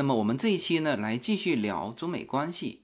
那么我们这一期呢，来继续聊中美关系。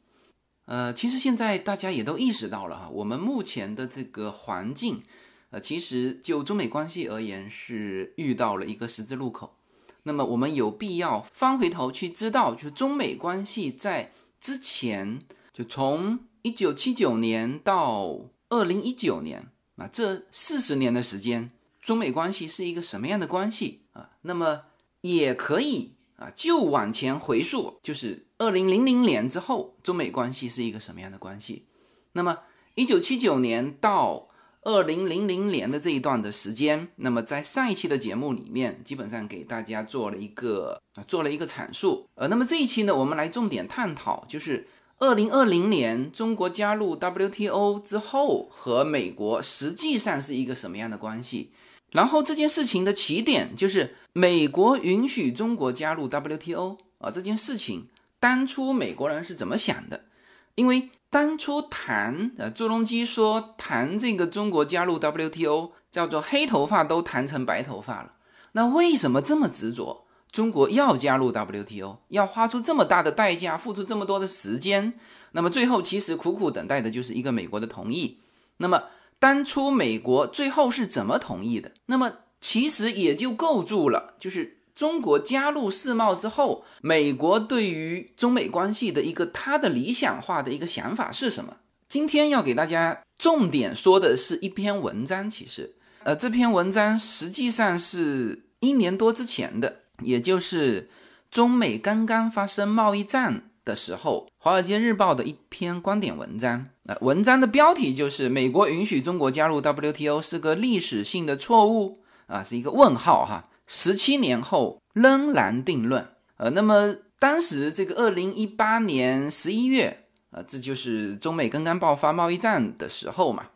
呃，其实现在大家也都意识到了哈，我们目前的这个环境，呃，其实就中美关系而言是遇到了一个十字路口。那么我们有必要翻回头去知道，就中美关系在之前，就从一九七九年到二零一九年啊，这四十年的时间。中美关系是一个什么样的关系啊？那么也可以啊，就往前回溯，就是二零零零年之后，中美关系是一个什么样的关系？那么一九七九年到二零零零年的这一段的时间，那么在上一期的节目里面，基本上给大家做了一个啊，做了一个阐述。呃，那么这一期呢，我们来重点探讨，就是二零二零年中国加入 WTO 之后，和美国实际上是一个什么样的关系？然后这件事情的起点就是美国允许中国加入 WTO 啊，这件事情当初美国人是怎么想的？因为当初谈呃，朱镕基说谈这个中国加入 WTO 叫做黑头发都谈成白头发了。那为什么这么执着？中国要加入 WTO，要花出这么大的代价，付出这么多的时间，那么最后其实苦苦等待的就是一个美国的同意。那么。当初美国最后是怎么同意的？那么其实也就构筑了，就是中国加入世贸之后，美国对于中美关系的一个他的理想化的一个想法是什么？今天要给大家重点说的是一篇文章，其实，呃，这篇文章实际上是一年多之前的，也就是中美刚刚发生贸易战。的时候，《华尔街日报》的一篇观点文章，呃，文章的标题就是“美国允许中国加入 WTO 是个历史性的错误”，啊，是一个问号哈。十七年后仍然定论，呃，那么当时这个二零一八年十一月，啊，这就是中美刚刚爆发贸易战的时候嘛，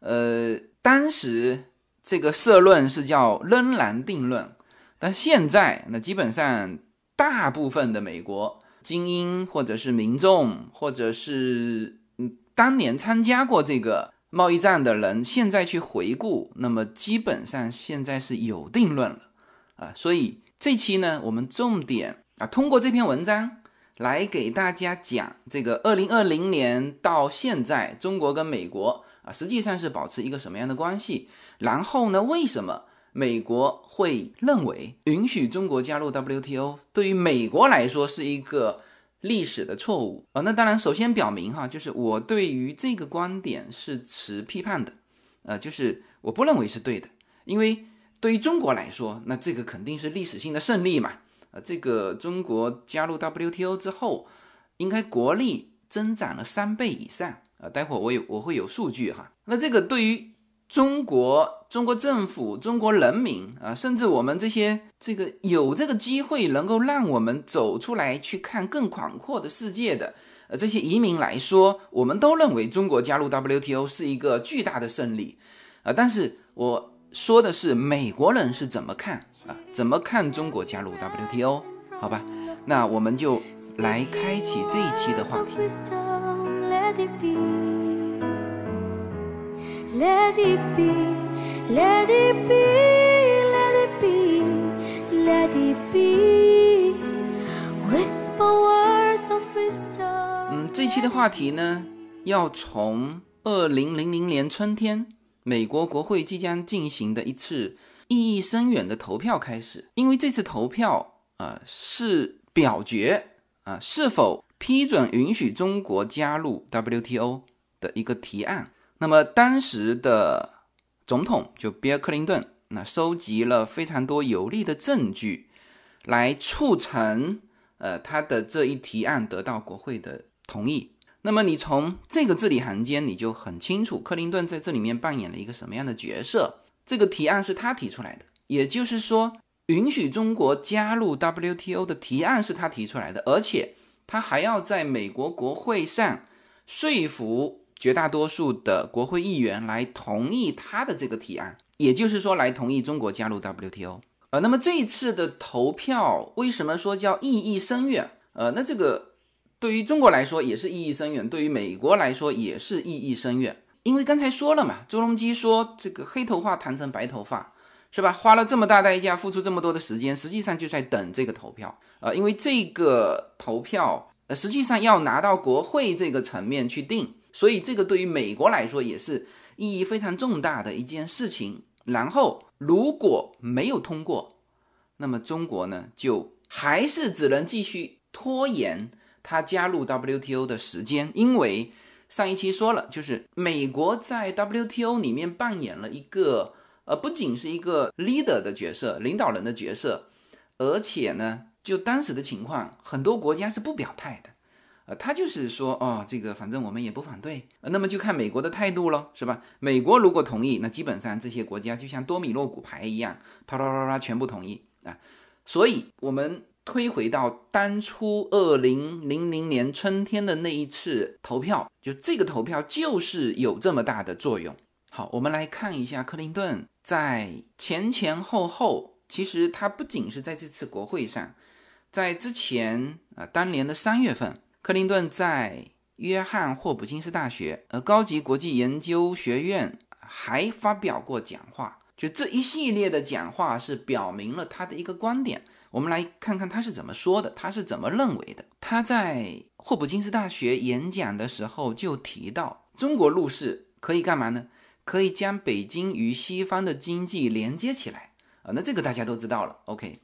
呃，当时这个社论是叫“仍然定论”，但现在那基本上大部分的美国。精英或者是民众，或者是嗯当年参加过这个贸易战的人，现在去回顾，那么基本上现在是有定论了啊。所以这期呢，我们重点啊通过这篇文章来给大家讲这个二零二零年到现在中国跟美国啊实际上是保持一个什么样的关系，然后呢，为什么？美国会认为允许中国加入 WTO 对于美国来说是一个历史的错误啊。那当然，首先表明哈，就是我对于这个观点是持批判的，呃，就是我不认为是对的，因为对于中国来说，那这个肯定是历史性的胜利嘛。呃，这个中国加入 WTO 之后，应该国力增长了三倍以上啊。待会儿我有我会有数据哈。那这个对于中国、中国政府、中国人民啊，甚至我们这些这个有这个机会能够让我们走出来去看更广阔的世界的呃这些移民来说，我们都认为中国加入 WTO 是一个巨大的胜利啊。但是我说的是美国人是怎么看啊？怎么看中国加入 WTO？好吧，那我们就来开启这一期的话题。Let it be, let it be, let it be, let it be. Whisper words of wisdom. 嗯，这期的话题呢，要从二零零零年春天，美国国会即将进行的一次意义深远的投票开始。因为这次投票啊，是表决啊，是否批准允许中国加入 WTO 的一个提案。那么当时的总统就比尔·克林顿，那收集了非常多有力的证据，来促成呃他的这一提案得到国会的同意。那么你从这个字里行间，你就很清楚克林顿在这里面扮演了一个什么样的角色。这个提案是他提出来的，也就是说，允许中国加入 WTO 的提案是他提出来的，而且他还要在美国国会上说服。绝大多数的国会议员来同意他的这个提案，也就是说，来同意中国加入 WTO。呃，那么这一次的投票为什么说叫意义深远？呃，那这个对于中国来说也是意义深远，对于美国来说也是意义深远。因为刚才说了嘛，周隆基说这个黑头发谈成白头发，是吧？花了这么大代价，付出这么多的时间，实际上就在等这个投票呃，因为这个投票呃，实际上要拿到国会这个层面去定，所以这个对于美国来说也是意义非常重大的一件事情。然后如果没有通过，那么中国呢，就还是只能继续拖延它加入 WTO 的时间，因为上一期说了，就是美国在 WTO 里面扮演了一个呃，不仅是一个 leader 的角色，领导人的角色，而且呢，就当时的情况，很多国家是不表态的。他就是说，哦，这个反正我们也不反对，那么就看美国的态度喽，是吧？美国如果同意，那基本上这些国家就像多米诺骨牌一样，啪啪啪啪全部同意啊。所以，我们推回到当初二零零零年春天的那一次投票，就这个投票就是有这么大的作用。好，我们来看一下克林顿在前前后后，其实他不仅是在这次国会上，在之前啊，当年的三月份。克林顿在约翰霍普金斯大学呃高级国际研究学院还发表过讲话，就这一系列的讲话是表明了他的一个观点。我们来看看他是怎么说的，他是怎么认为的。他在霍普金斯大学演讲的时候就提到，中国入世可以干嘛呢？可以将北京与西方的经济连接起来啊。那这个大家都知道了。OK，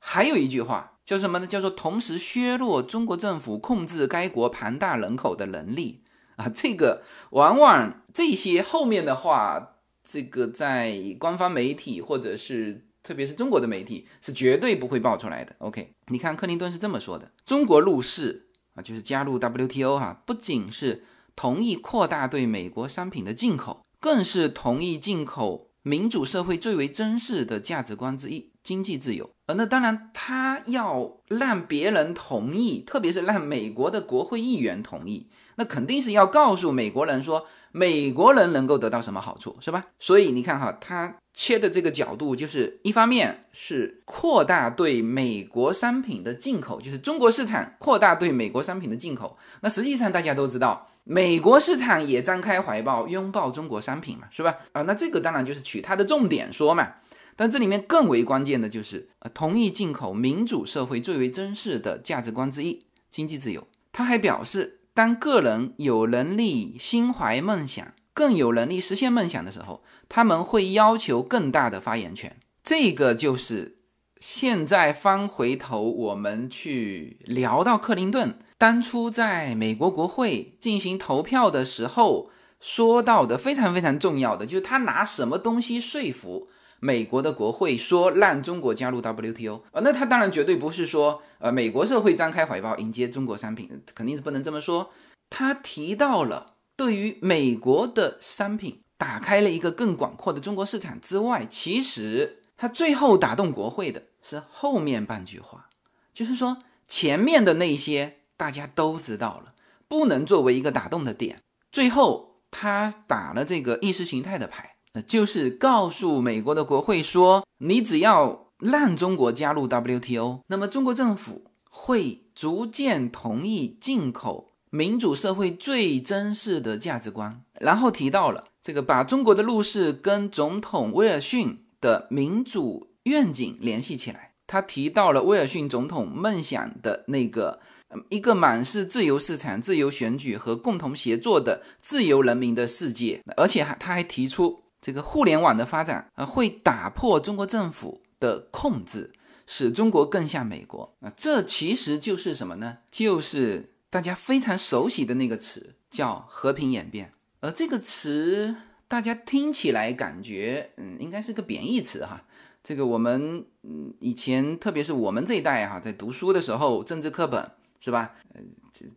还有一句话。叫什么呢？叫做同时削弱中国政府控制该国庞大人口的能力啊！这个往往这些后面的话，这个在官方媒体或者是特别是中国的媒体是绝对不会爆出来的。OK，你看克林顿是这么说的：中国入世啊，就是加入 WTO 哈，不仅是同意扩大对美国商品的进口，更是同意进口民主社会最为珍视的价值观之一。经济自由，呃，那当然，他要让别人同意，特别是让美国的国会议员同意，那肯定是要告诉美国人说，美国人能够得到什么好处，是吧？所以你看哈，他切的这个角度，就是一方面是扩大对美国商品的进口，就是中国市场扩大对美国商品的进口。那实际上大家都知道，美国市场也张开怀抱拥抱中国商品嘛，是吧？啊，那这个当然就是取它的重点说嘛。但这里面更为关键的就是，呃，同意进口民主社会最为珍视的价值观之一——经济自由。他还表示，当个人有能力心怀梦想，更有能力实现梦想的时候，他们会要求更大的发言权。这个就是现在翻回头我们去聊到克林顿当初在美国国会进行投票的时候说到的非常非常重要的，就是他拿什么东西说服。美国的国会说让中国加入 WTO 啊，那他当然绝对不是说呃美国社会张开怀抱迎接中国商品，肯定是不能这么说。他提到了对于美国的商品打开了一个更广阔的中国市场之外，其实他最后打动国会的是后面半句话，就是说前面的那些大家都知道了，不能作为一个打动的点。最后他打了这个意识形态的牌。就是告诉美国的国会说，你只要让中国加入 WTO，那么中国政府会逐渐同意进口民主社会最珍视的价值观。然后提到了这个，把中国的入世跟总统威尔逊的民主愿景联系起来。他提到了威尔逊总统梦想的那个一个满是自由市场、自由选举和共同协作的自由人民的世界，而且还他还提出。这个互联网的发展啊，会打破中国政府的控制，使中国更像美国啊。这其实就是什么呢？就是大家非常熟悉的那个词，叫和平演变。而这个词大家听起来感觉，嗯，应该是个贬义词哈。这个我们嗯以前，特别是我们这一代哈，在读书的时候，政治课本是吧？呃，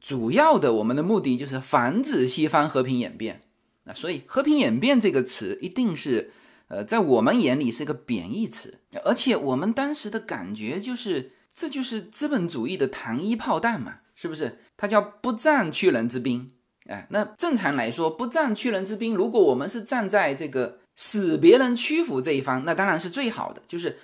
主要的我们的目的就是防止西方和平演变。那所以“和平演变”这个词一定是，呃，在我们眼里是个贬义词，而且我们当时的感觉就是，这就是资本主义的糖衣炮弹嘛，是不是？它叫不战屈人之兵，哎，那正常来说，不战屈人之兵，如果我们是站在这个使别人屈服这一方，那当然是最好的，就是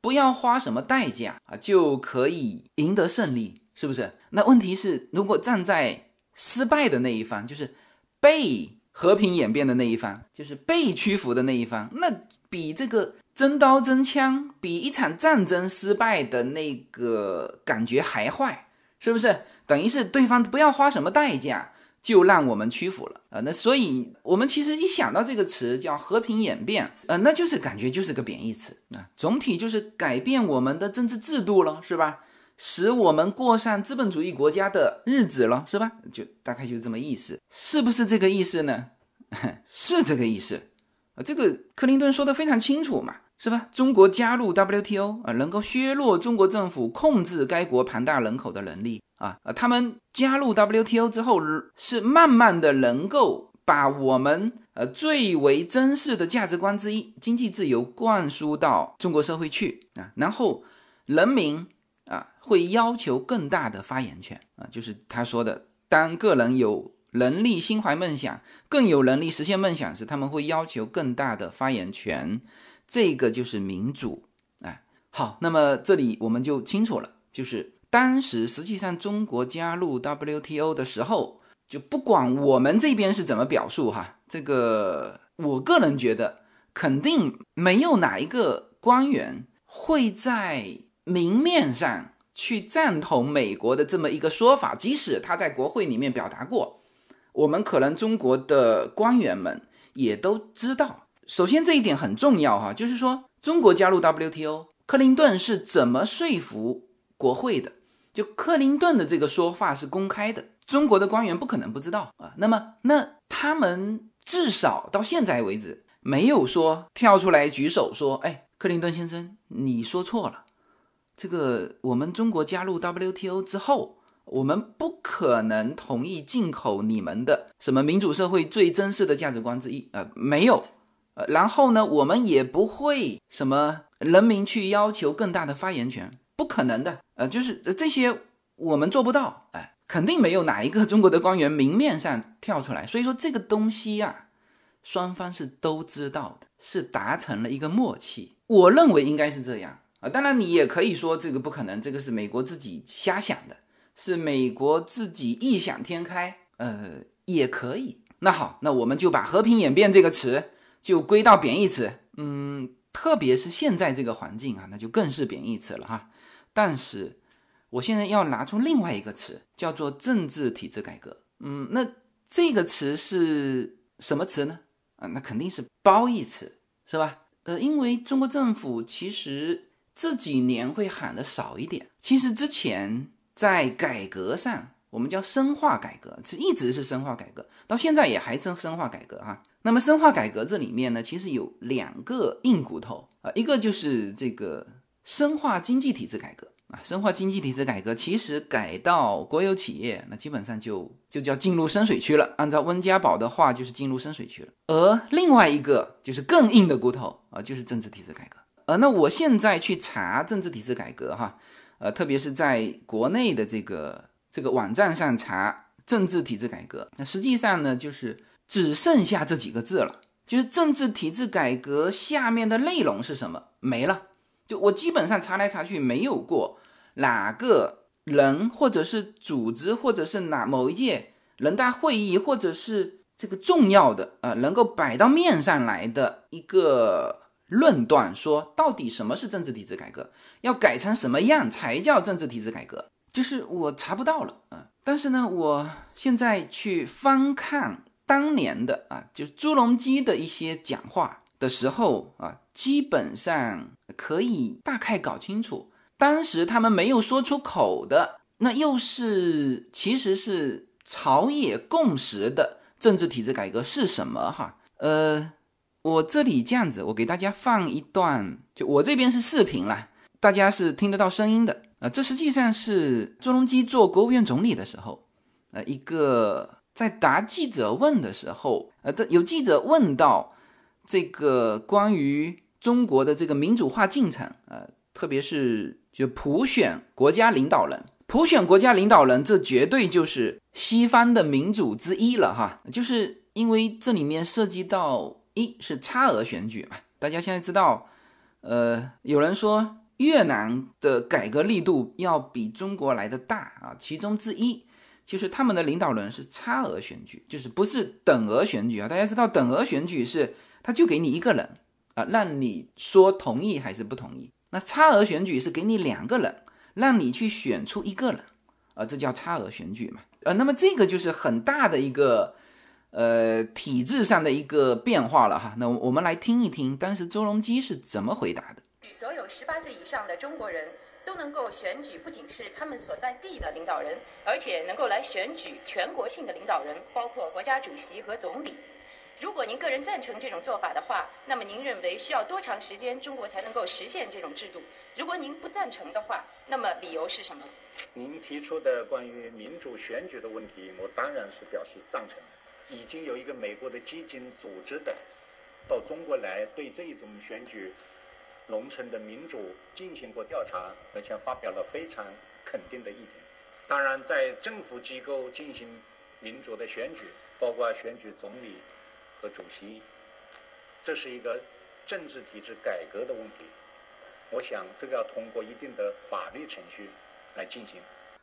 不要花什么代价啊，就可以赢得胜利，是不是？那问题是，如果站在失败的那一方，就是被。和平演变的那一方，就是被屈服的那一方，那比这个真刀真枪，比一场战争失败的那个感觉还坏，是不是？等于是对方不要花什么代价就让我们屈服了啊！那所以我们其实一想到这个词叫和平演变，呃，那就是感觉就是个贬义词啊。总体就是改变我们的政治制度了，是吧？使我们过上资本主义国家的日子了，是吧？就大概就这么意思，是不是这个意思呢？是这个意思啊。这个克林顿说的非常清楚嘛。是吧？中国加入 WTO 啊，能够削弱中国政府控制该国庞大人口的能力啊啊！他们加入 WTO 之后，是慢慢的能够把我们呃最为珍视的价值观之一——经济自由灌输到中国社会去啊。然后人民啊会要求更大的发言权啊，就是他说的，当个人有能力心怀梦想，更有能力实现梦想时，他们会要求更大的发言权。这个就是民主，哎，好，那么这里我们就清楚了，就是当时实际上中国加入 WTO 的时候，就不管我们这边是怎么表述哈，这个我个人觉得肯定没有哪一个官员会在明面上去赞同美国的这么一个说法，即使他在国会里面表达过，我们可能中国的官员们也都知道。首先，这一点很重要哈，就是说中国加入 WTO，克林顿是怎么说服国会的？就克林顿的这个说法是公开的，中国的官员不可能不知道啊。那么，那他们至少到现在为止没有说跳出来举手说：“哎，克林顿先生，你说错了。这个我们中国加入 WTO 之后，我们不可能同意进口你们的什么民主社会最珍视的价值观之一啊，没有。”呃然后呢，我们也不会什么人民去要求更大的发言权，不可能的。呃，就是这些我们做不到，哎，肯定没有哪一个中国的官员明面上跳出来。所以说这个东西呀，双方是都知道的，是达成了一个默契。我认为应该是这样啊。当然你也可以说这个不可能，这个是美国自己瞎想的，是美国自己异想天开。呃，也可以。那好，那我们就把和平演变这个词。就归到贬义词，嗯，特别是现在这个环境啊，那就更是贬义词了哈。但是我现在要拿出另外一个词，叫做政治体制改革。嗯，那这个词是什么词呢？啊，那肯定是褒义词，是吧？呃，因为中国政府其实这几年会喊的少一点，其实之前在改革上。我们叫深化改革，这一直是深化改革，到现在也还深深化改革哈。那么深化改革这里面呢，其实有两个硬骨头啊，一个就是这个深化经济体制改革啊，深化经济体制改革其实改到国有企业，那基本上就就叫进入深水区了。按照温家宝的话，就是进入深水区了。而另外一个就是更硬的骨头啊，就是政治体制改革。呃，那我现在去查政治体制改革哈，呃，特别是在国内的这个。这个网站上查政治体制改革，那实际上呢，就是只剩下这几个字了，就是政治体制改革下面的内容是什么没了。就我基本上查来查去，没有过哪个人或者是组织，或者是哪某一届人大会议，或者是这个重要的呃，能够摆到面上来的一个论断，说到底什么是政治体制改革，要改成什么样才叫政治体制改革。就是我查不到了啊，但是呢，我现在去翻看当年的啊，就朱镕基的一些讲话的时候啊，基本上可以大概搞清楚，当时他们没有说出口的，那又是其实是朝野共识的政治体制改革是什么哈？呃，我这里这样子，我给大家放一段，就我这边是视频啦，大家是听得到声音的。啊，这实际上是朱镕基做国务院总理的时候，呃，一个在答记者问的时候，呃，有记者问到这个关于中国的这个民主化进程，呃，特别是就普选国家领导人，普选国家领导人，这绝对就是西方的民主之一了哈，就是因为这里面涉及到一是差额选举嘛，大家现在知道，呃，有人说。越南的改革力度要比中国来的大啊，其中之一就是他们的领导人是差额选举，就是不是等额选举啊。大家知道等额选举是他就给你一个人啊，让你说同意还是不同意。那差额选举是给你两个人，让你去选出一个人，啊，这叫差额选举嘛。呃，那么这个就是很大的一个呃体制上的一个变化了哈。那我们来听一听当时周荣基是怎么回答的。所有十八岁以上的中国人都能够选举，不仅是他们所在地的领导人，而且能够来选举全国性的领导人，包括国家主席和总理。如果您个人赞成这种做法的话，那么您认为需要多长时间中国才能够实现这种制度？如果您不赞成的话，那么理由是什么？您提出的关于民主选举的问题，我当然是表示赞成的。已经有一个美国的基金组织的到中国来，对这一种选举农村的民主进行过调查，而且发表了非常肯定的意见。当然，在政府机构进行民主的选举，包括选举总理。和主席，这是一个政治体制改革的问题。我想，这个要通过一定的法律程序来进行。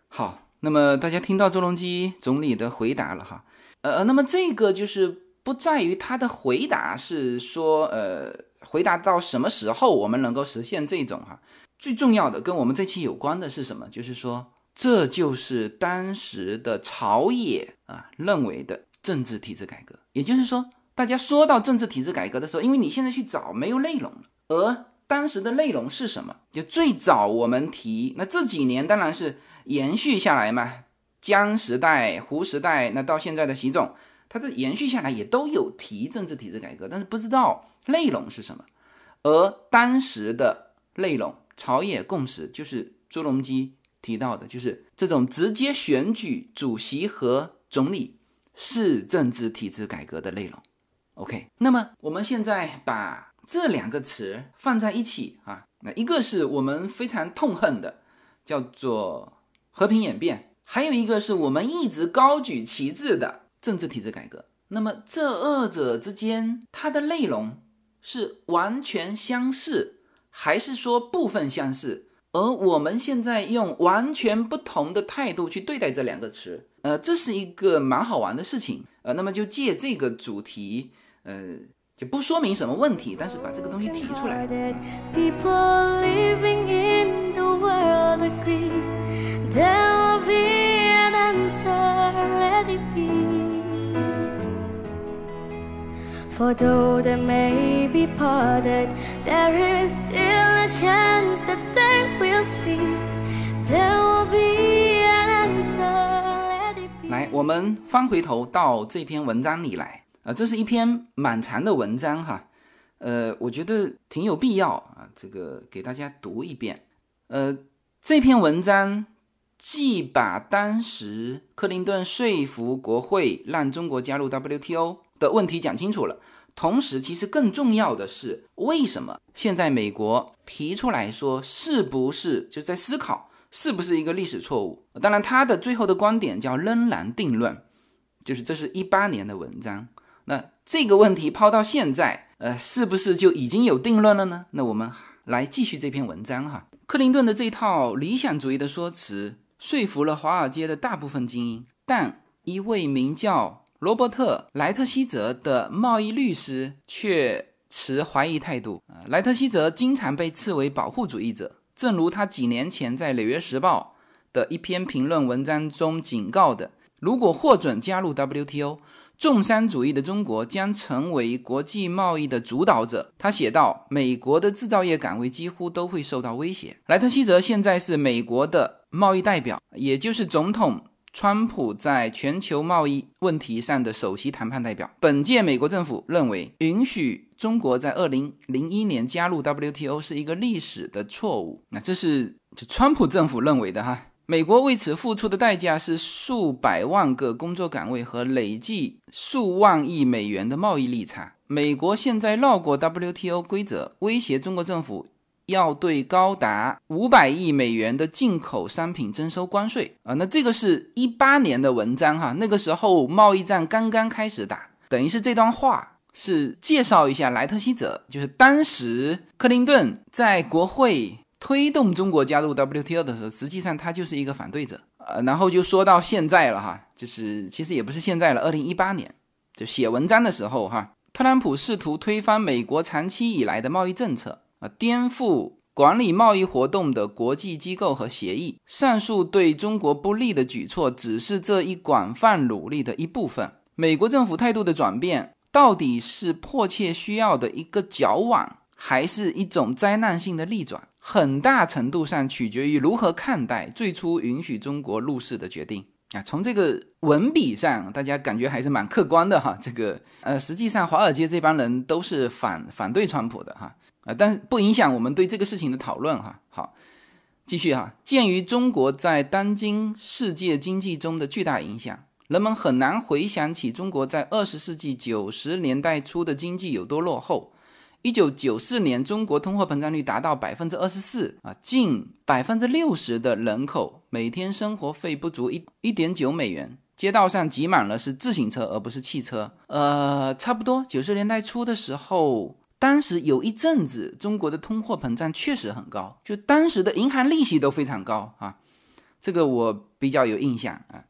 好，那么大家听到周龙基总理的回答了哈。呃，那么这个就是不在于他的回答是说，呃，回答到什么时候我们能够实现这种哈。最重要的跟我们这期有关的是什么？就是说，这就是当时的朝野啊认为的政治体制改革，也就是说。大家说到政治体制改革的时候，因为你现在去找没有内容了，而当时的内容是什么？就最早我们提，那这几年当然是延续下来嘛，江时代、胡时代，那到现在的习总，他这延续下来也都有提政治体制改革，但是不知道内容是什么。而当时的内容，朝野共识就是朱镕基提到的，就是这种直接选举主席和总理是政治体制改革的内容。OK，那么我们现在把这两个词放在一起啊，那一个是我们非常痛恨的，叫做和平演变，还有一个是我们一直高举旗帜的政治体制改革。那么这二者之间，它的内容是完全相似，还是说部分相似？而我们现在用完全不同的态度去对待这两个词，呃，这是一个蛮好玩的事情。呃，那么就借这个主题。呃，就不说明什么问题，但是把这个东西提出来。来，我们翻回头到这篇文章里来。啊，这是一篇蛮长的文章哈，呃，我觉得挺有必要啊，这个给大家读一遍。呃，这篇文章既把当时克林顿说服国会让中国加入 WTO 的问题讲清楚了，同时其实更重要的是，为什么现在美国提出来说是不是就在思考是不是一个历史错误？当然，他的最后的观点叫仍然定论，就是这是一八年的文章。那这个问题抛到现在，呃，是不是就已经有定论了呢？那我们来继续这篇文章哈。克林顿的这套理想主义的说辞说服了华尔街的大部分精英，但一位名叫罗伯特莱特希泽的贸易律师却持怀疑态度。啊，莱特希泽经常被斥为保护主义者，正如他几年前在《纽约时报》的一篇评论文章中警告的：如果获准加入 WTO。重商主义的中国将成为国际贸易的主导者，他写道：“美国的制造业岗位几乎都会受到威胁。”莱特希泽现在是美国的贸易代表，也就是总统川普在全球贸易问题上的首席谈判代表。本届美国政府认为，允许中国在二零零一年加入 WTO 是一个历史的错误。那这是就川普政府认为的哈。美国为此付出的代价是数百万个工作岗位和累计数万亿美元的贸易利差。美国现在绕过 WTO 规则，威胁中国政府要对高达五百亿美元的进口商品征收关税啊！那这个是一八年的文章哈，那个时候贸易战刚刚开始打，等于是这段话是介绍一下莱特希泽，就是当时克林顿在国会。推动中国加入 WTO 的时候，实际上他就是一个反对者，呃，然后就说到现在了哈，就是其实也不是现在了，二零一八年就写文章的时候哈，特朗普试图推翻美国长期以来的贸易政策啊，颠覆管理贸易活动的国际机构和协议。上述对中国不利的举措只是这一广泛努力的一部分。美国政府态度的转变，到底是迫切需要的一个矫枉，还是一种灾难性的逆转？很大程度上取决于如何看待最初允许中国入世的决定啊。从这个文笔上，大家感觉还是蛮客观的哈。这个呃，实际上华尔街这帮人都是反反对川普的哈啊，但不影响我们对这个事情的讨论哈。好，继续哈。鉴于中国在当今世界经济中的巨大影响，人们很难回想起中国在二十世纪九十年代初的经济有多落后。一九九四年，中国通货膨胀率达到百分之二十四啊，近百分之六十的人口每天生活费不足一一点九美元，街道上挤满了是自行车而不是汽车。呃，差不多九十年代初的时候，当时有一阵子中国的通货膨胀确实很高，就当时的银行利息都非常高啊，这个我比较有印象啊。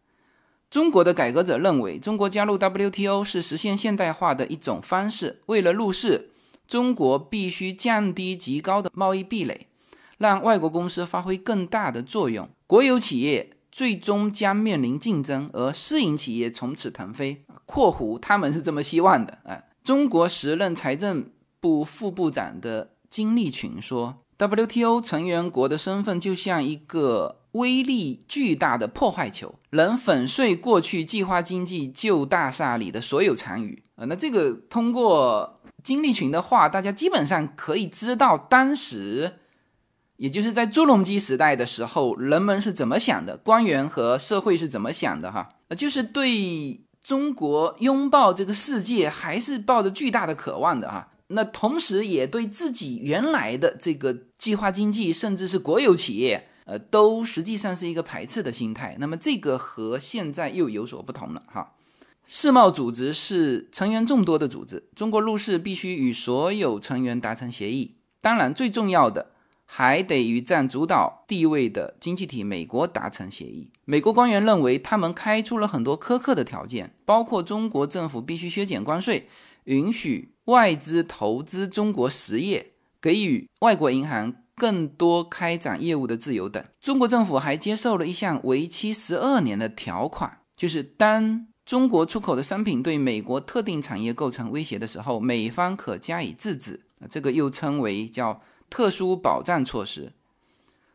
中国的改革者认为，中国加入 WTO 是实现现代化的一种方式，为了入世。中国必须降低极高的贸易壁垒，让外国公司发挥更大的作用。国有企业最终将面临竞争，而私营企业从此腾飞。（括弧他们是这么希望的。）啊，中国时任财政部副部长的金立群说：“WTO 成员国的身份就像一个威力巨大的破坏球，能粉碎过去计划经济旧大厦里的所有残余。”啊，那这个通过。金立群的话，大家基本上可以知道，当时，也就是在朱镕基时代的时候，人们是怎么想的，官员和社会是怎么想的，哈，就是对中国拥抱这个世界还是抱着巨大的渴望的，哈。那同时也对自己原来的这个计划经济，甚至是国有企业，呃，都实际上是一个排斥的心态。那么这个和现在又有所不同了，哈。世贸组织是成员众多的组织，中国入世必须与所有成员达成协议。当然，最重要的还得与占主导地位的经济体美国达成协议。美国官员认为，他们开出了很多苛刻的条件，包括中国政府必须削减关税，允许外资投资中国实业，给予外国银行更多开展业务的自由等。中国政府还接受了一项为期十二年的条款，就是当。中国出口的商品对美国特定产业构成威胁的时候，美方可加以制止。这个又称为叫特殊保障措施。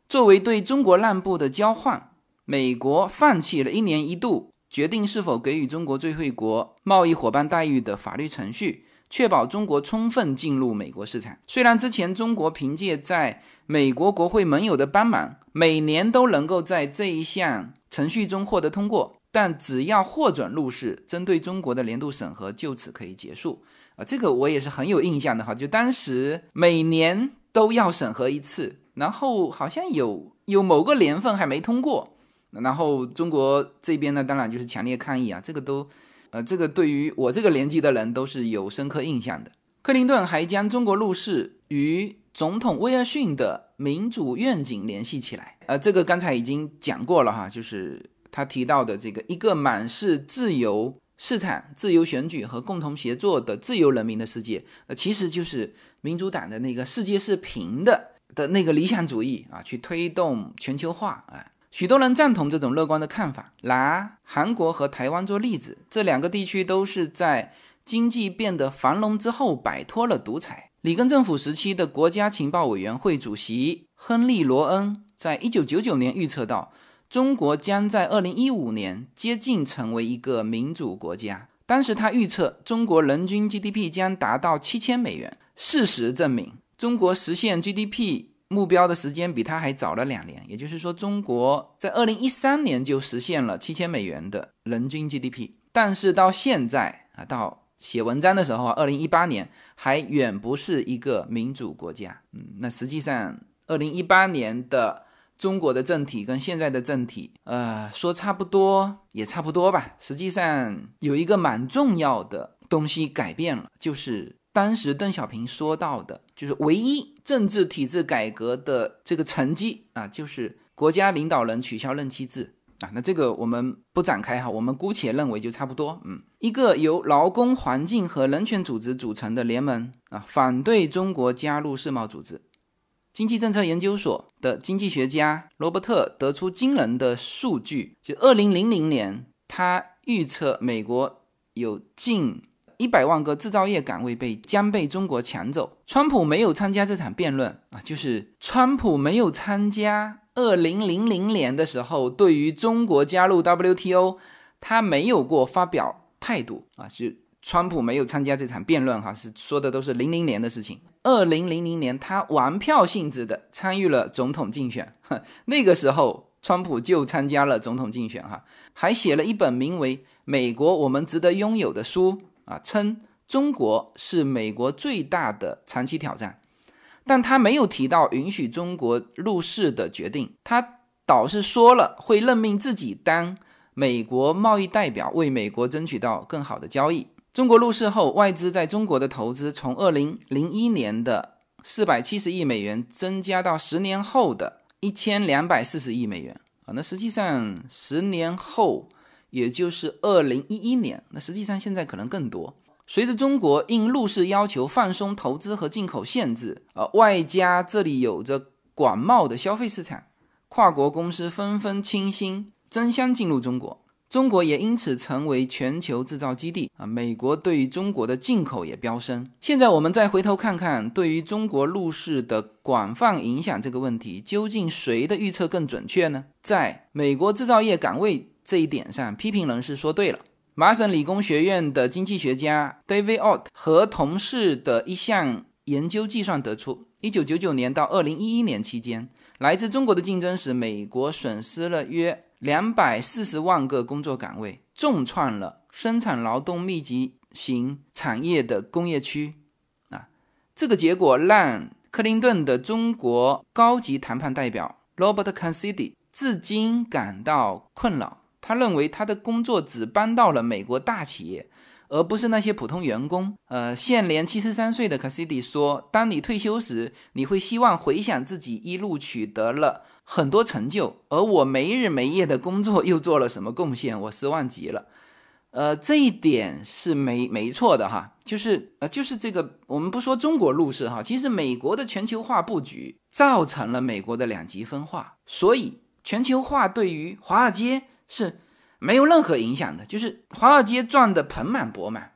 作为对中国让步的交换，美国放弃了一年一度决定是否给予中国最惠国贸易伙伴待遇的法律程序，确保中国充分进入美国市场。虽然之前中国凭借在美国国会盟友的帮忙，每年都能够在这一项程序中获得通过。但只要获准入市，针对中国的年度审核就此可以结束啊！这个我也是很有印象的哈，就当时每年都要审核一次，然后好像有有某个年份还没通过，然后中国这边呢，当然就是强烈抗议啊！这个都，呃，这个对于我这个年纪的人都是有深刻印象的。克林顿还将中国入世与总统威尔逊的民主愿景联系起来，呃，这个刚才已经讲过了哈，就是。他提到的这个一个满是自由市场、自由选举和共同协作的自由人民的世界，那其实就是民主党的那个世界是平的的那个理想主义啊，去推动全球化啊。许多人赞同这种乐观的看法。拿韩国和台湾做例子，这两个地区都是在经济变得繁荣之后摆脱了独裁。里根政府时期的国家情报委员会主席亨利·罗恩在一九九九年预测到。中国将在二零一五年接近成为一个民主国家。当时他预测中国人均 GDP 将达到七千美元。事实证明，中国实现 GDP 目标的时间比他还早了两年。也就是说，中国在二零一三年就实现了七千美元的人均 GDP。但是到现在啊，到写文章的时候啊，二零一八年还远不是一个民主国家。嗯，那实际上二零一八年的。中国的政体跟现在的政体，呃，说差不多也差不多吧。实际上有一个蛮重要的东西改变了，就是当时邓小平说到的，就是唯一政治体制改革的这个成绩啊，就是国家领导人取消任期制啊。那这个我们不展开哈，我们姑且认为就差不多。嗯，一个由劳工、环境和人权组织组成的联盟啊，反对中国加入世贸组织。经济政策研究所的经济学家罗伯特得出惊人的数据，就二零零零年，他预测美国有近。一百万个制造业岗位被将被中国抢走。川普没有参加这场辩论啊，就是川普没有参加。二零零零年的时候，对于中国加入 WTO，他没有过发表态度啊，是川普没有参加这场辩论哈，是说的都是零零年的事情。二零零零年，他玩票性质的参与了总统竞选，那个时候川普就参加了总统竞选哈，还写了一本名为《美国我们值得拥有》的书。啊，称中国是美国最大的长期挑战，但他没有提到允许中国入世的决定，他倒是说了会任命自己当美国贸易代表，为美国争取到更好的交易。中国入世后，外资在中国的投资从二零零一年的四百七十亿美元增加到十年后的一千两百四十亿美元啊，那实际上十年后。也就是二零一一年，那实际上现在可能更多。随着中国应陆氏要求放松投资和进口限制，呃，外加这里有着广袤的消费市场，跨国公司纷纷倾心争相进入中国，中国也因此成为全球制造基地啊。美国对于中国的进口也飙升。现在我们再回头看看，对于中国入市的广泛影响这个问题，究竟谁的预测更准确呢？在美国制造业岗位。这一点上，批评人士说对了。麻省理工学院的经济学家 David Ott 和同事的一项研究计算得出，1999年到2011年期间，来自中国的竞争使美国损失了约240万个工作岗位，重创了生产劳动密集型产业的工业区。啊，这个结果让克林顿的中国高级谈判代表 Robert Kennedy 至今感到困扰。他认为他的工作只帮到了美国大企业，而不是那些普通员工。呃，现年七十三岁的卡西迪说：“当你退休时，你会希望回想自己一路取得了很多成就，而我没日没夜的工作又做了什么贡献？我失望极了。”呃，这一点是没没错的哈，就是呃，就是这个，我们不说中国入世哈，其实美国的全球化布局造成了美国的两极分化，所以全球化对于华尔街。是没有任何影响的，就是华尔街赚的盆满钵满，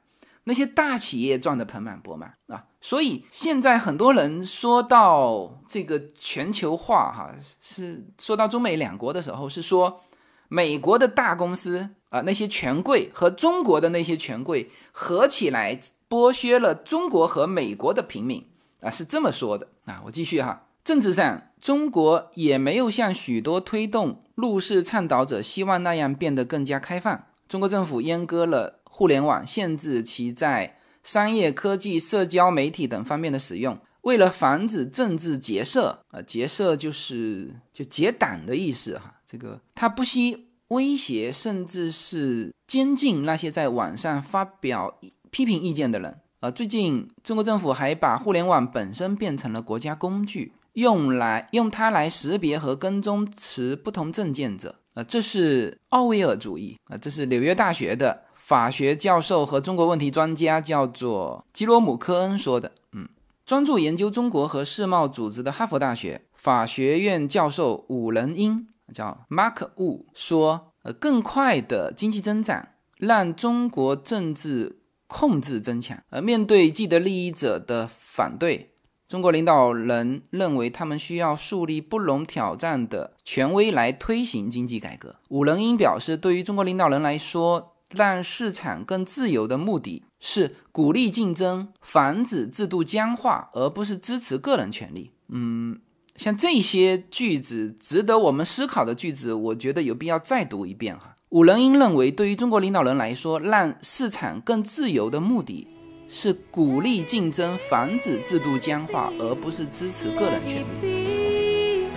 那些大企业赚得盆满钵满啊。所以现在很多人说到这个全球化，哈，是说到中美两国的时候，是说美国的大公司啊，那些权贵和中国的那些权贵合起来剥削了中国和美国的平民啊，是这么说的啊。我继续哈，政治上。中国也没有像许多推动入世倡导者希望那样变得更加开放。中国政府阉割了互联网，限制其在商业、科技、社交媒体等方面的使用。为了防止政治结社，呃，结社就是就结党的意思哈。这个他不惜威胁，甚至是监禁那些在网上发表批评意见的人。啊，最近中国政府还把互联网本身变成了国家工具。用来用它来识别和跟踪持不同政见者，啊，这是奥威尔主义啊，这是纽约大学的法学教授和中国问题专家，叫做基罗姆科恩说的。嗯，专注研究中国和世贸组织的哈佛大学法学院教授武仁英叫 Mark Wu 说，呃，更快的经济增长让中国政治控制增强，而，面对既得利益者的反对。中国领导人认为，他们需要树立不容挑战的权威来推行经济改革。武仁英表示，对于中国领导人来说，让市场更自由的目的是鼓励竞争，防止制度僵化，而不是支持个人权利。嗯，像这些句子值得我们思考的句子，我觉得有必要再读一遍哈。武仁英认为，对于中国领导人来说，让市场更自由的目的。是鼓励竞争，防止制度僵化，而不是支持个人权利。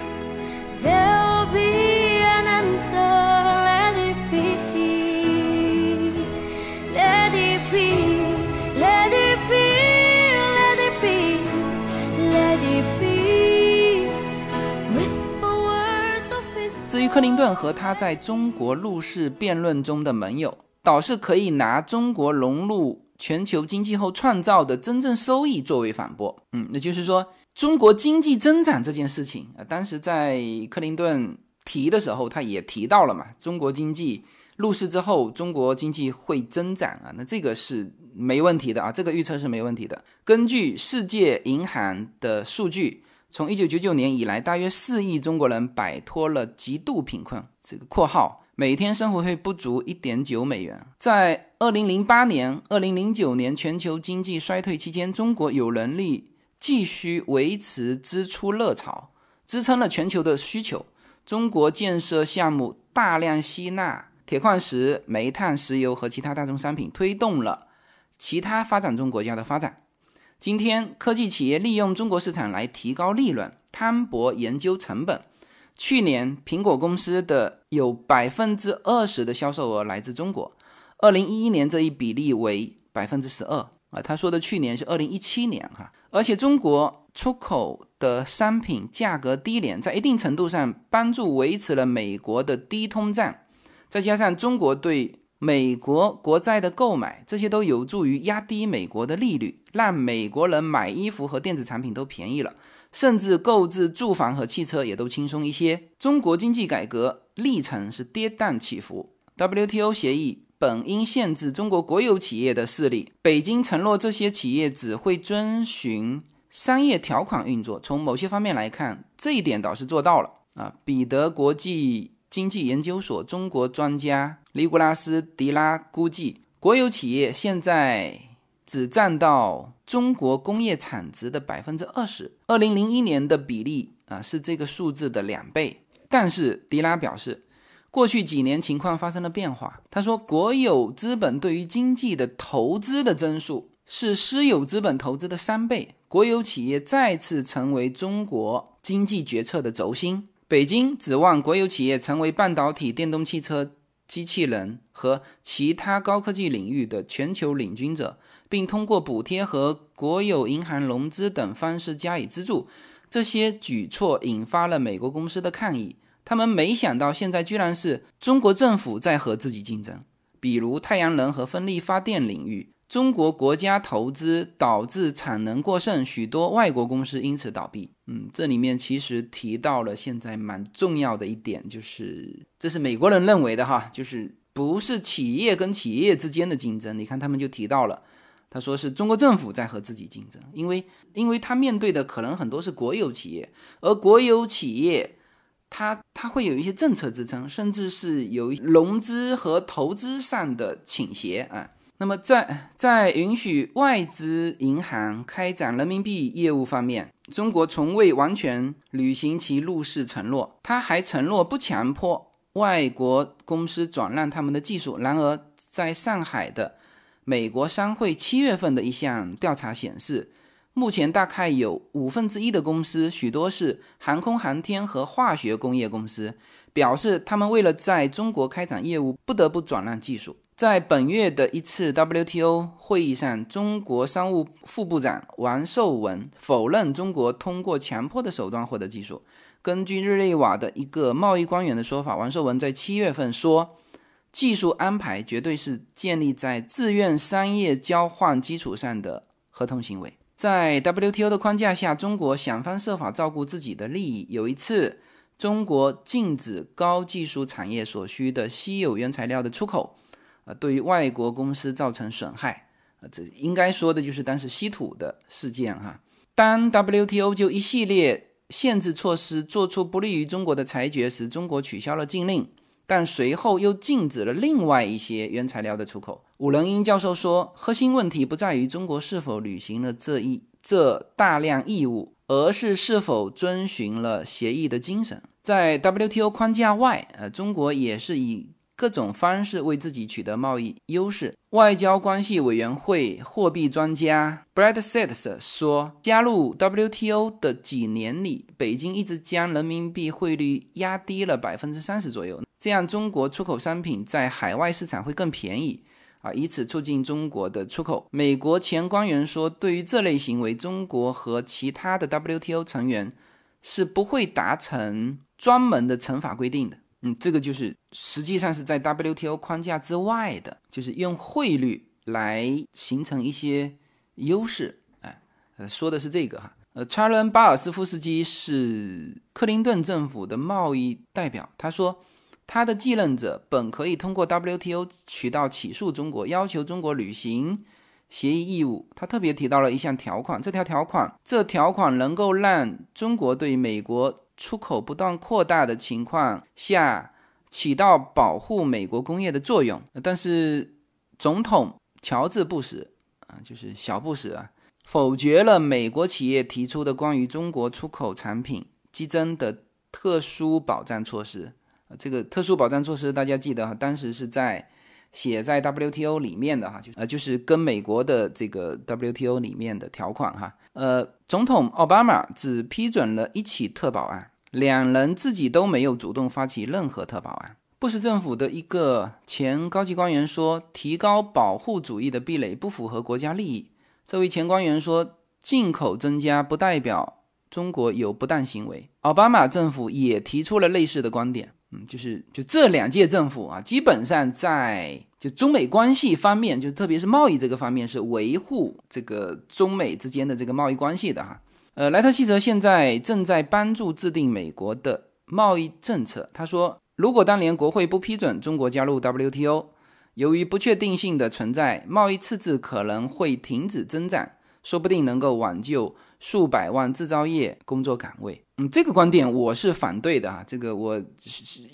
克林顿和他在中国入世辩论中的盟友，倒是可以拿中国融入全球经济后创造的真正收益作为反驳。嗯，那就是说，中国经济增长这件事情啊，当时在克林顿提的时候，他也提到了嘛，中国经济入市之后，中国经济会增长啊，那这个是没问题的啊，这个预测是没问题的。根据世界银行的数据。从一九九九年以来，大约四亿中国人摆脱了极度贫困。这个括号每天生活费不足一点九美元。在二零零八年、二零零九年全球经济衰退期间，中国有能力继续维持支出热潮，支撑了全球的需求。中国建设项目大量吸纳铁矿石、煤炭、石油和其他大宗商品，推动了其他发展中国家的发展。今天，科技企业利用中国市场来提高利润、摊薄研究成本。去年，苹果公司的有百分之二十的销售额来自中国。二零一一年，这一比例为百分之十二啊。他说的去年是二零一七年哈。而且，中国出口的商品价格低廉，在一定程度上帮助维持了美国的低通胀。再加上中国对美国国债的购买，这些都有助于压低美国的利率，让美国人买衣服和电子产品都便宜了，甚至购置住房和汽车也都轻松一些。中国经济改革历程是跌宕起伏，WTO 协议本应限制中国国有企业的势力，北京承诺这些企业只会遵循商业条款运作。从某些方面来看，这一点倒是做到了啊。彼得国际。经济研究所中国专家尼古拉斯·迪拉估计，国有企业现在只占到中国工业产值的百分之二十，二零零一年的比例啊是这个数字的两倍。但是迪拉表示，过去几年情况发生了变化。他说，国有资本对于经济的投资的增速是私有资本投资的三倍，国有企业再次成为中国经济决策的轴心。北京指望国有企业成为半导体、电动汽车、机器人和其他高科技领域的全球领军者，并通过补贴和国有银行融资等方式加以资助。这些举措引发了美国公司的抗议。他们没想到，现在居然是中国政府在和自己竞争，比如太阳能和风力发电领域。中国国家投资导致产能过剩，许多外国公司因此倒闭。嗯，这里面其实提到了现在蛮重要的一点，就是这是美国人认为的哈，就是不是企业跟企业之间的竞争。你看他们就提到了，他说是中国政府在和自己竞争，因为因为他面对的可能很多是国有企业，而国有企业它它会有一些政策支撑，甚至是有融资和投资上的倾斜啊。那么，在在允许外资银行开展人民币业务方面，中国从未完全履行其入市承诺。他还承诺不强迫外国公司转让他们的技术。然而，在上海的美国商会七月份的一项调查显示，目前大概有五分之一的公司，许多是航空航天和化学工业公司，表示他们为了在中国开展业务，不得不转让技术。在本月的一次 WTO 会议上，中国商务副部长王受文否认中国通过强迫的手段获得技术。根据日内瓦的一个贸易官员的说法，王受文在七月份说，技术安排绝对是建立在自愿商业交换基础上的合同行为。在 WTO 的框架下，中国想方设法照顾自己的利益。有一次，中国禁止高技术产业所需的稀有原材料的出口。啊，对于外国公司造成损害，啊，这应该说的就是当时稀土的事件哈。当 WTO 就一系列限制措施做出不利于中国的裁决时，中国取消了禁令，但随后又禁止了另外一些原材料的出口。武仁英教授说，核心问题不在于中国是否履行了这一这大量义务，而是是否遵循了协议的精神。在 WTO 框架外，呃，中国也是以。各种方式为自己取得贸易优势。外交关系委员会货币专家 Brad Sets 说：“加入 WTO 的几年里，北京一直将人民币汇率压低了百分之三十左右，这样中国出口商品在海外市场会更便宜啊，以此促进中国的出口。”美国前官员说：“对于这类行为，中国和其他的 WTO 成员是不会达成专门的惩罚规定的。”嗯，这个就是实际上是在 WTO 框架之外的，就是用汇率来形成一些优势。哎，呃，说的是这个哈。呃，查伦巴尔斯夫斯基是克林顿政府的贸易代表，他说。他的继任者本可以通过 WTO 渠道起诉中国，要求中国履行协议义务。他特别提到了一项条款，这条条款，这条款能够让中国对美国出口不断扩大的情况下起到保护美国工业的作用。但是，总统乔治·布什啊，就是小布什啊，否决了美国企业提出的关于中国出口产品激增的特殊保障措施。这个特殊保障措施，大家记得哈，当时是在写在 WTO 里面的哈，就呃就是跟美国的这个 WTO 里面的条款哈。呃，总统奥巴马只批准了一起特保案，两人自己都没有主动发起任何特保案。布什政府的一个前高级官员说，提高保护主义的壁垒不符合国家利益。这位前官员说，进口增加不代表中国有不当行为。奥巴马政府也提出了类似的观点。嗯，就是就这两届政府啊，基本上在就中美关系方面，就特别是贸易这个方面，是维护这个中美之间的这个贸易关系的哈。呃，莱特希泽现在正在帮助制定美国的贸易政策。他说，如果当年国会不批准中国加入 WTO，由于不确定性的存在，贸易赤字可能会停止增长，说不定能够挽救。数百万制造业工作岗位，嗯，这个观点我是反对的哈。这个我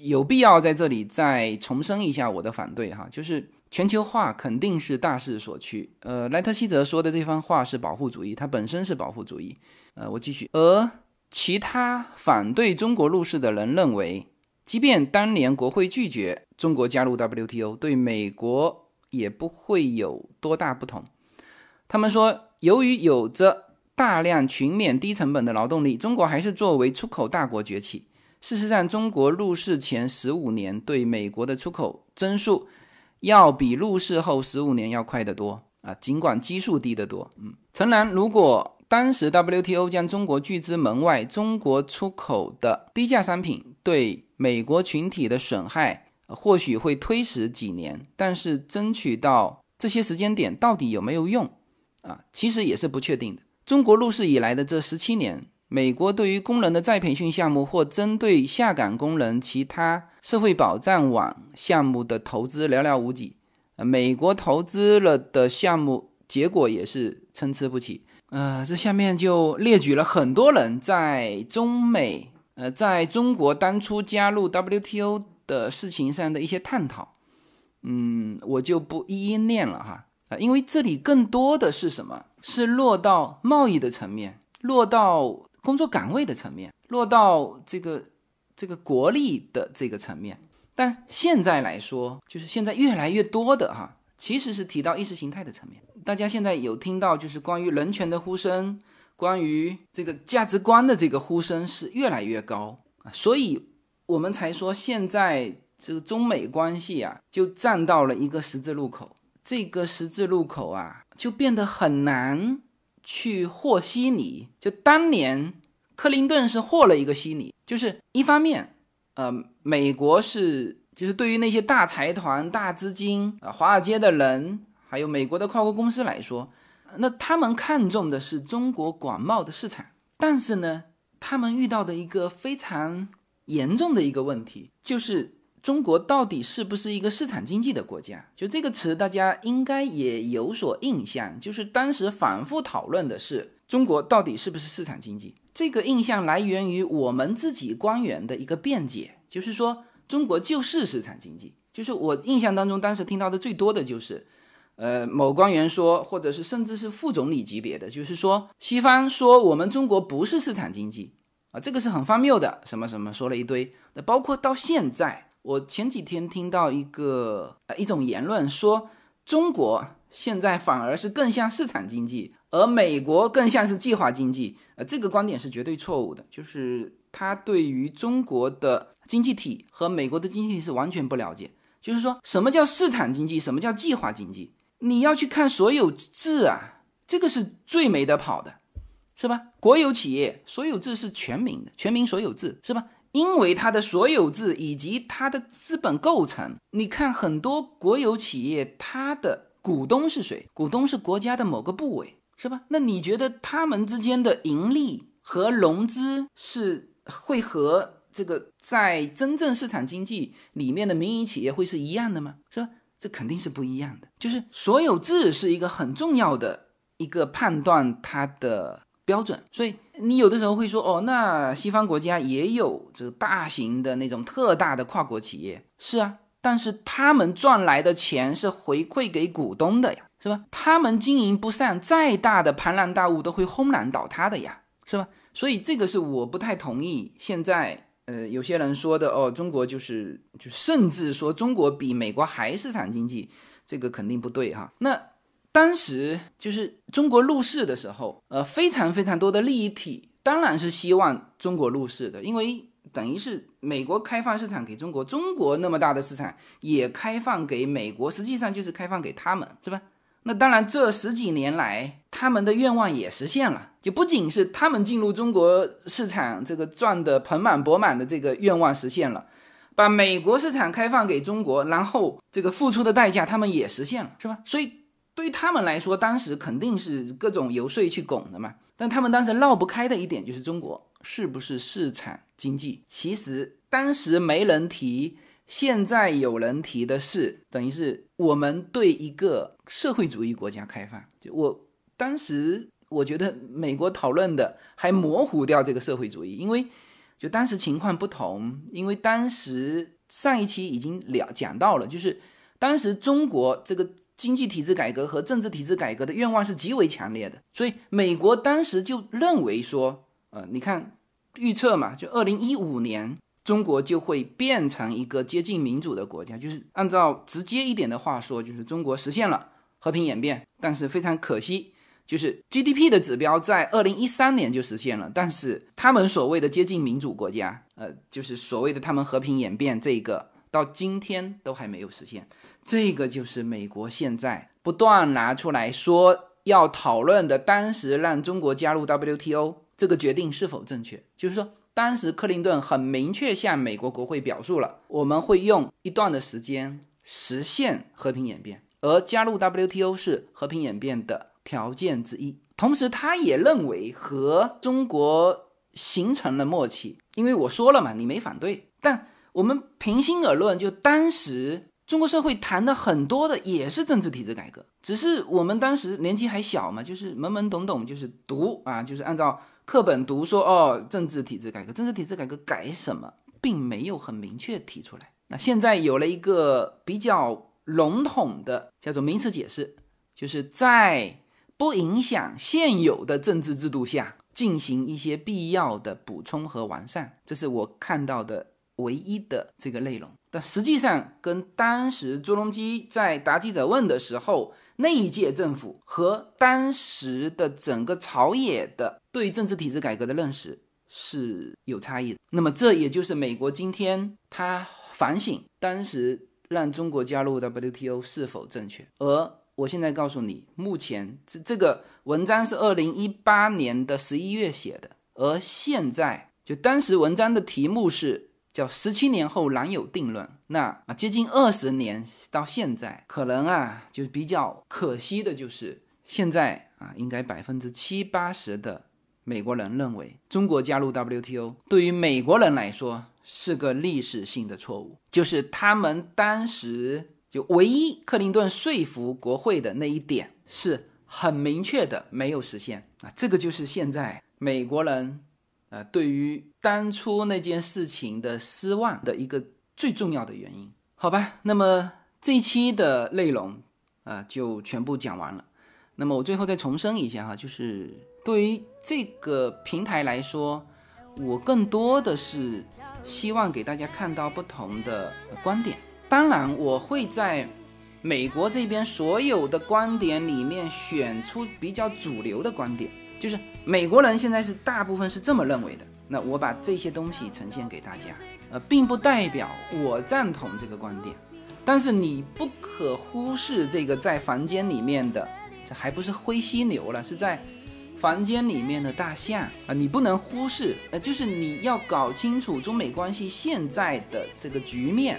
有必要在这里再重申一下我的反对哈。就是全球化肯定是大势所趋。呃，莱特希泽说的这番话是保护主义，它本身是保护主义。呃，我继续。而其他反对中国入世的人认为，即便当年国会拒绝中国加入 WTO，对美国也不会有多大不同。他们说，由于有着大量群免低成本的劳动力，中国还是作为出口大国崛起。事实上，中国入世前十五年对美国的出口增速，要比入世后十五年要快得多啊！尽管基数低得多。嗯，诚然，如果当时 WTO 将中国拒之门外，中国出口的低价商品对美国群体的损害或许会推迟几年，但是争取到这些时间点到底有没有用啊？其实也是不确定的。中国入世以来的这十七年，美国对于工人的再培训项目或针对下岗工人其他社会保障网项目的投资寥寥无几。呃，美国投资了的项目结果也是参差不齐。呃，这下面就列举了很多人在中美呃在中国当初加入 WTO 的事情上的一些探讨。嗯，我就不一一念了哈。啊，因为这里更多的是什么？是落到贸易的层面，落到工作岗位的层面，落到这个这个国力的这个层面。但现在来说，就是现在越来越多的哈，其实是提到意识形态的层面。大家现在有听到就是关于人权的呼声，关于这个价值观的这个呼声是越来越高啊，所以我们才说现在这个中美关系啊，就站到了一个十字路口。这个十字路口啊，就变得很难去和稀泥。就当年克林顿是和了一个稀泥，就是一方面，呃，美国是就是对于那些大财团、大资金啊、华尔街的人，还有美国的跨国公司来说，那他们看重的是中国广袤的市场，但是呢，他们遇到的一个非常严重的一个问题就是。中国到底是不是一个市场经济的国家？就这个词，大家应该也有所印象。就是当时反复讨论的是中国到底是不是市场经济。这个印象来源于我们自己官员的一个辩解，就是说中国就是市场经济。就是我印象当中，当时听到的最多的就是，呃，某官员说，或者是甚至是副总理级别的，就是说西方说我们中国不是市场经济啊，这个是很荒谬的。什么什么说了一堆，那包括到现在。我前几天听到一个呃一种言论，说中国现在反而是更像市场经济，而美国更像是计划经济。呃，这个观点是绝对错误的，就是他对于中国的经济体和美国的经济体是完全不了解。就是说什么叫市场经济，什么叫计划经济？你要去看所有制啊，这个是最没得跑的，是吧？国有企业所有制是全民的，全民所有制，是吧？因为它的所有制以及它的资本构成，你看很多国有企业，它的股东是谁？股东是国家的某个部委，是吧？那你觉得他们之间的盈利和融资是会和这个在真正市场经济里面的民营企业会是一样的吗？是吧？这肯定是不一样的。就是所有制是一个很重要的一个判断它的。标准，所以你有的时候会说，哦，那西方国家也有这大型的那种特大的跨国企业，是啊，但是他们赚来的钱是回馈给股东的呀，是吧？他们经营不善，再大的庞然大物都会轰然倒塌的呀，是吧？所以这个是我不太同意。现在，呃，有些人说的，哦，中国就是就甚至说中国比美国还市场经济，这个肯定不对哈。那。当时就是中国入市的时候，呃，非常非常多的利益体当然是希望中国入市的，因为等于是美国开放市场给中国，中国那么大的市场也开放给美国，实际上就是开放给他们，是吧？那当然，这十几年来他们的愿望也实现了，就不仅是他们进入中国市场这个赚的盆满钵满的这个愿望实现了，把美国市场开放给中国，然后这个付出的代价他们也实现了，是吧？所以。对于他们来说，当时肯定是各种游说去拱的嘛。但他们当时绕不开的一点就是中国是不是市场经济？其实当时没人提，现在有人提的是，等于是我们对一个社会主义国家开放。就我当时我觉得美国讨论的还模糊掉这个社会主义，因为就当时情况不同，因为当时上一期已经了讲到了，就是当时中国这个。经济体制改革和政治体制改革的愿望是极为强烈的，所以美国当时就认为说，呃，你看预测嘛，就二零一五年中国就会变成一个接近民主的国家，就是按照直接一点的话说，就是中国实现了和平演变。但是非常可惜，就是 GDP 的指标在二零一三年就实现了，但是他们所谓的接近民主国家，呃，就是所谓的他们和平演变这个，到今天都还没有实现。这个就是美国现在不断拿出来说要讨论的，当时让中国加入 WTO 这个决定是否正确？就是说，当时克林顿很明确向美国国会表述了，我们会用一段的时间实现和平演变，而加入 WTO 是和平演变的条件之一。同时，他也认为和中国形成了默契，因为我说了嘛，你没反对。但我们平心而论，就当时。中国社会谈的很多的也是政治体制改革，只是我们当时年纪还小嘛，就是懵懵懂懂，就是读啊，就是按照课本读说哦，政治体制改革，政治体制改革改什么，并没有很明确提出来。那现在有了一个比较笼统的叫做名词解释，就是在不影响现有的政治制度下进行一些必要的补充和完善，这是我看到的唯一的这个内容。但实际上，跟当时朱镕基在答记者问的时候，那一届政府和当时的整个朝野的对政治体制改革的认识是有差异的。那么，这也就是美国今天他反省当时让中国加入 WTO 是否正确。而我现在告诉你，目前这这个文章是二零一八年的十一月写的，而现在就当时文章的题目是。叫十七年后难有定论。那啊，接近二十年到现在，可能啊，就比较可惜的就是，现在啊，应该百分之七八十的美国人认为，中国加入 WTO 对于美国人来说是个历史性的错误，就是他们当时就唯一克林顿说服国会的那一点是很明确的没有实现啊，这个就是现在美国人。呃，对于当初那件事情的失望的一个最重要的原因，好吧，那么这一期的内容啊就全部讲完了。那么我最后再重申一下哈，就是对于这个平台来说，我更多的是希望给大家看到不同的观点。当然，我会在美国这边所有的观点里面选出比较主流的观点。就是美国人现在是大部分是这么认为的，那我把这些东西呈现给大家，呃，并不代表我赞同这个观点，但是你不可忽视这个在房间里面的，这还不是灰犀牛了，是在房间里面的大象。啊，你不能忽视，呃，就是你要搞清楚中美关系现在的这个局面，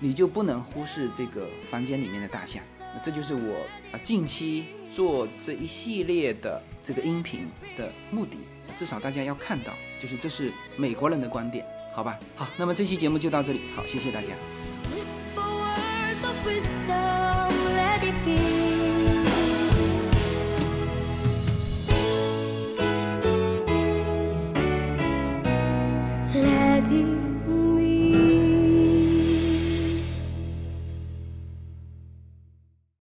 你就不能忽视这个房间里面的大象。那这就是我啊近期做这一系列的这个音频的目的，至少大家要看到，就是这是美国人的观点，好吧？好，那么这期节目就到这里，好，谢谢大家。Whisper words wisdom, let it be.